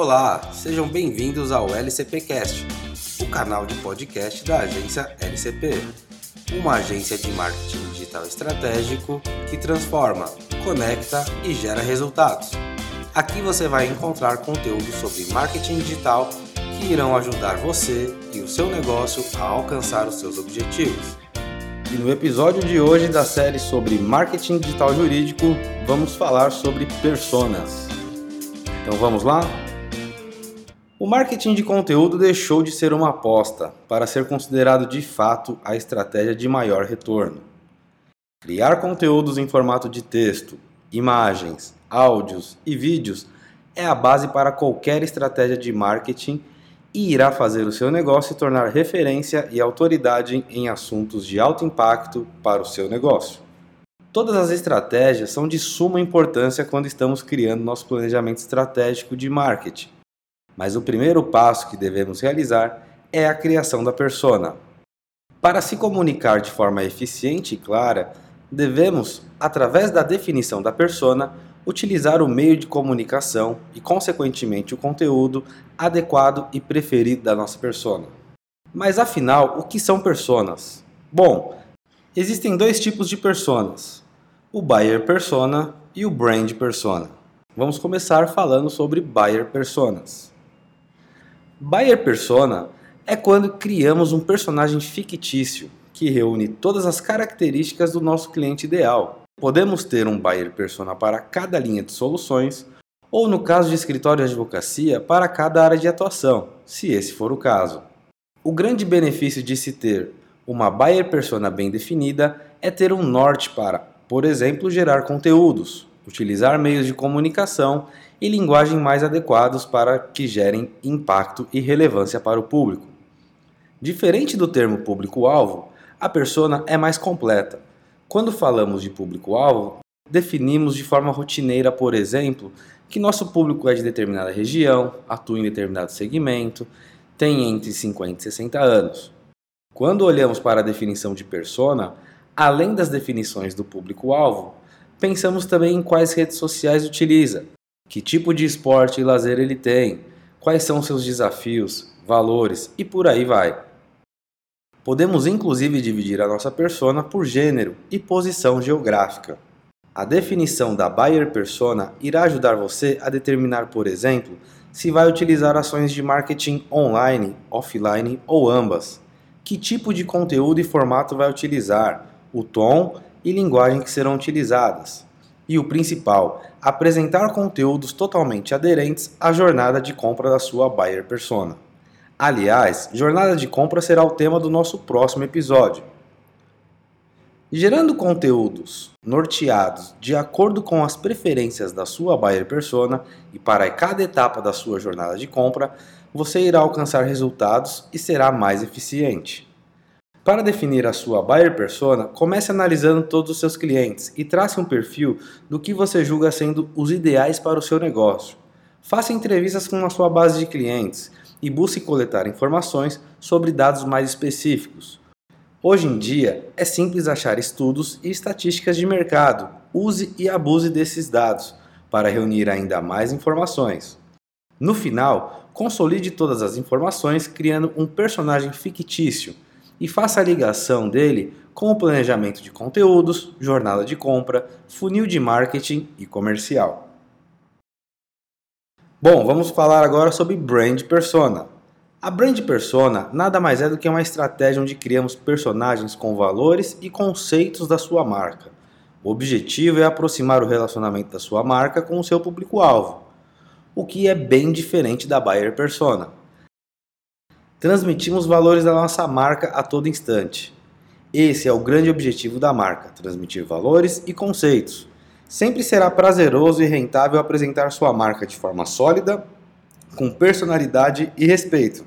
Olá, sejam bem-vindos ao LCPcast, o canal de podcast da agência LCP, uma agência de marketing digital estratégico que transforma, conecta e gera resultados. Aqui você vai encontrar conteúdo sobre marketing digital que irão ajudar você e o seu negócio a alcançar os seus objetivos. E no episódio de hoje da série sobre marketing digital jurídico, vamos falar sobre personas. Então vamos lá? O marketing de conteúdo deixou de ser uma aposta para ser considerado de fato a estratégia de maior retorno. Criar conteúdos em formato de texto, imagens, áudios e vídeos é a base para qualquer estratégia de marketing e irá fazer o seu negócio se tornar referência e autoridade em assuntos de alto impacto para o seu negócio. Todas as estratégias são de suma importância quando estamos criando nosso planejamento estratégico de marketing mas o primeiro passo que devemos realizar é a criação da persona. Para se comunicar de forma eficiente e clara, devemos, através da definição da persona, utilizar o meio de comunicação e, consequentemente, o conteúdo adequado e preferido da nossa persona. Mas afinal, o que são personas? Bom, existem dois tipos de personas: o buyer persona e o brand persona. Vamos começar falando sobre buyer personas. Buyer persona é quando criamos um personagem fictício que reúne todas as características do nosso cliente ideal. Podemos ter um buyer persona para cada linha de soluções, ou no caso de escritório de advocacia, para cada área de atuação, se esse for o caso. O grande benefício de se ter uma buyer persona bem definida é ter um norte para, por exemplo, gerar conteúdos, utilizar meios de comunicação e linguagem mais adequados para que gerem impacto e relevância para o público. Diferente do termo público-alvo, a persona é mais completa. Quando falamos de público-alvo, definimos de forma rotineira, por exemplo, que nosso público é de determinada região, atua em determinado segmento, tem entre 50 e 60 anos. Quando olhamos para a definição de persona, além das definições do público-alvo, pensamos também em quais redes sociais utiliza, que tipo de esporte e lazer ele tem, quais são seus desafios, valores e por aí vai. Podemos inclusive dividir a nossa persona por gênero e posição geográfica. A definição da buyer persona irá ajudar você a determinar, por exemplo, se vai utilizar ações de marketing online, offline ou ambas. Que tipo de conteúdo e formato vai utilizar, o tom e linguagem que serão utilizadas. E o principal, apresentar conteúdos totalmente aderentes à jornada de compra da sua buyer persona. Aliás, jornada de compra será o tema do nosso próximo episódio. Gerando conteúdos norteados de acordo com as preferências da sua buyer persona e para cada etapa da sua jornada de compra, você irá alcançar resultados e será mais eficiente. Para definir a sua buyer persona, comece analisando todos os seus clientes e trace um perfil do que você julga sendo os ideais para o seu negócio. Faça entrevistas com a sua base de clientes e busque coletar informações sobre dados mais específicos. Hoje em dia, é simples achar estudos e estatísticas de mercado. Use e abuse desses dados para reunir ainda mais informações. No final, consolide todas as informações criando um personagem fictício e faça a ligação dele com o planejamento de conteúdos, jornada de compra, funil de marketing e comercial. Bom, vamos falar agora sobre brand persona. A brand persona nada mais é do que uma estratégia onde criamos personagens com valores e conceitos da sua marca. O objetivo é aproximar o relacionamento da sua marca com o seu público-alvo, o que é bem diferente da buyer persona. Transmitimos valores da nossa marca a todo instante. Esse é o grande objetivo da marca: transmitir valores e conceitos. Sempre será prazeroso e rentável apresentar sua marca de forma sólida, com personalidade e respeito.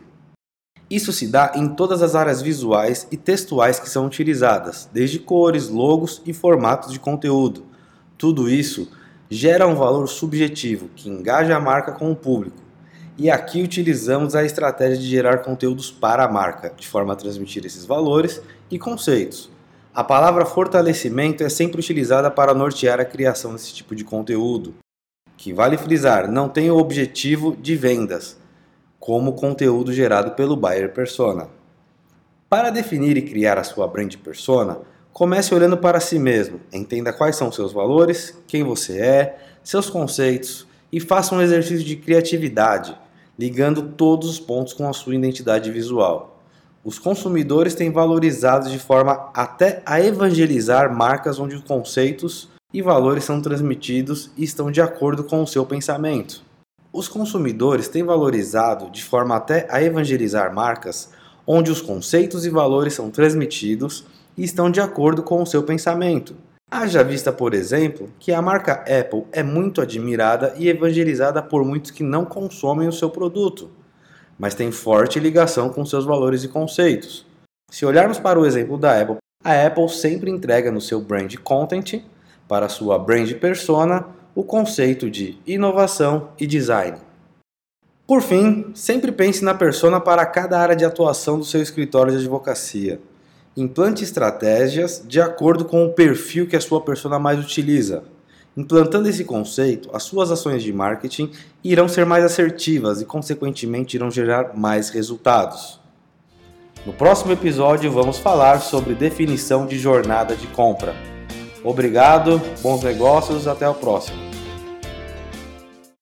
Isso se dá em todas as áreas visuais e textuais que são utilizadas, desde cores, logos e formatos de conteúdo. Tudo isso gera um valor subjetivo que engaja a marca com o público e aqui utilizamos a estratégia de gerar conteúdos para a marca, de forma a transmitir esses valores e conceitos. A palavra fortalecimento é sempre utilizada para nortear a criação desse tipo de conteúdo, que vale frisar, não tem o objetivo de vendas, como conteúdo gerado pelo buyer persona. Para definir e criar a sua brand persona, comece olhando para si mesmo, entenda quais são seus valores, quem você é, seus conceitos e faça um exercício de criatividade, ligando todos os pontos com a sua identidade visual. Os consumidores têm valorizado de forma até a evangelizar marcas onde os conceitos e valores são transmitidos e estão de acordo com o seu pensamento. Os consumidores têm valorizado de forma até a evangelizar marcas onde os conceitos e valores são transmitidos e estão de acordo com o seu pensamento. Haja vista, por exemplo, que a marca Apple é muito admirada e evangelizada por muitos que não consomem o seu produto mas tem forte ligação com seus valores e conceitos. Se olharmos para o exemplo da Apple, a Apple sempre entrega no seu brand content, para sua brand persona, o conceito de inovação e design. Por fim, sempre pense na persona para cada área de atuação do seu escritório de advocacia. Implante estratégias de acordo com o perfil que a sua persona mais utiliza. Implantando esse conceito, as suas ações de marketing irão ser mais assertivas e, consequentemente, irão gerar mais resultados. No próximo episódio, vamos falar sobre definição de jornada de compra. Obrigado, bons negócios, até o próximo.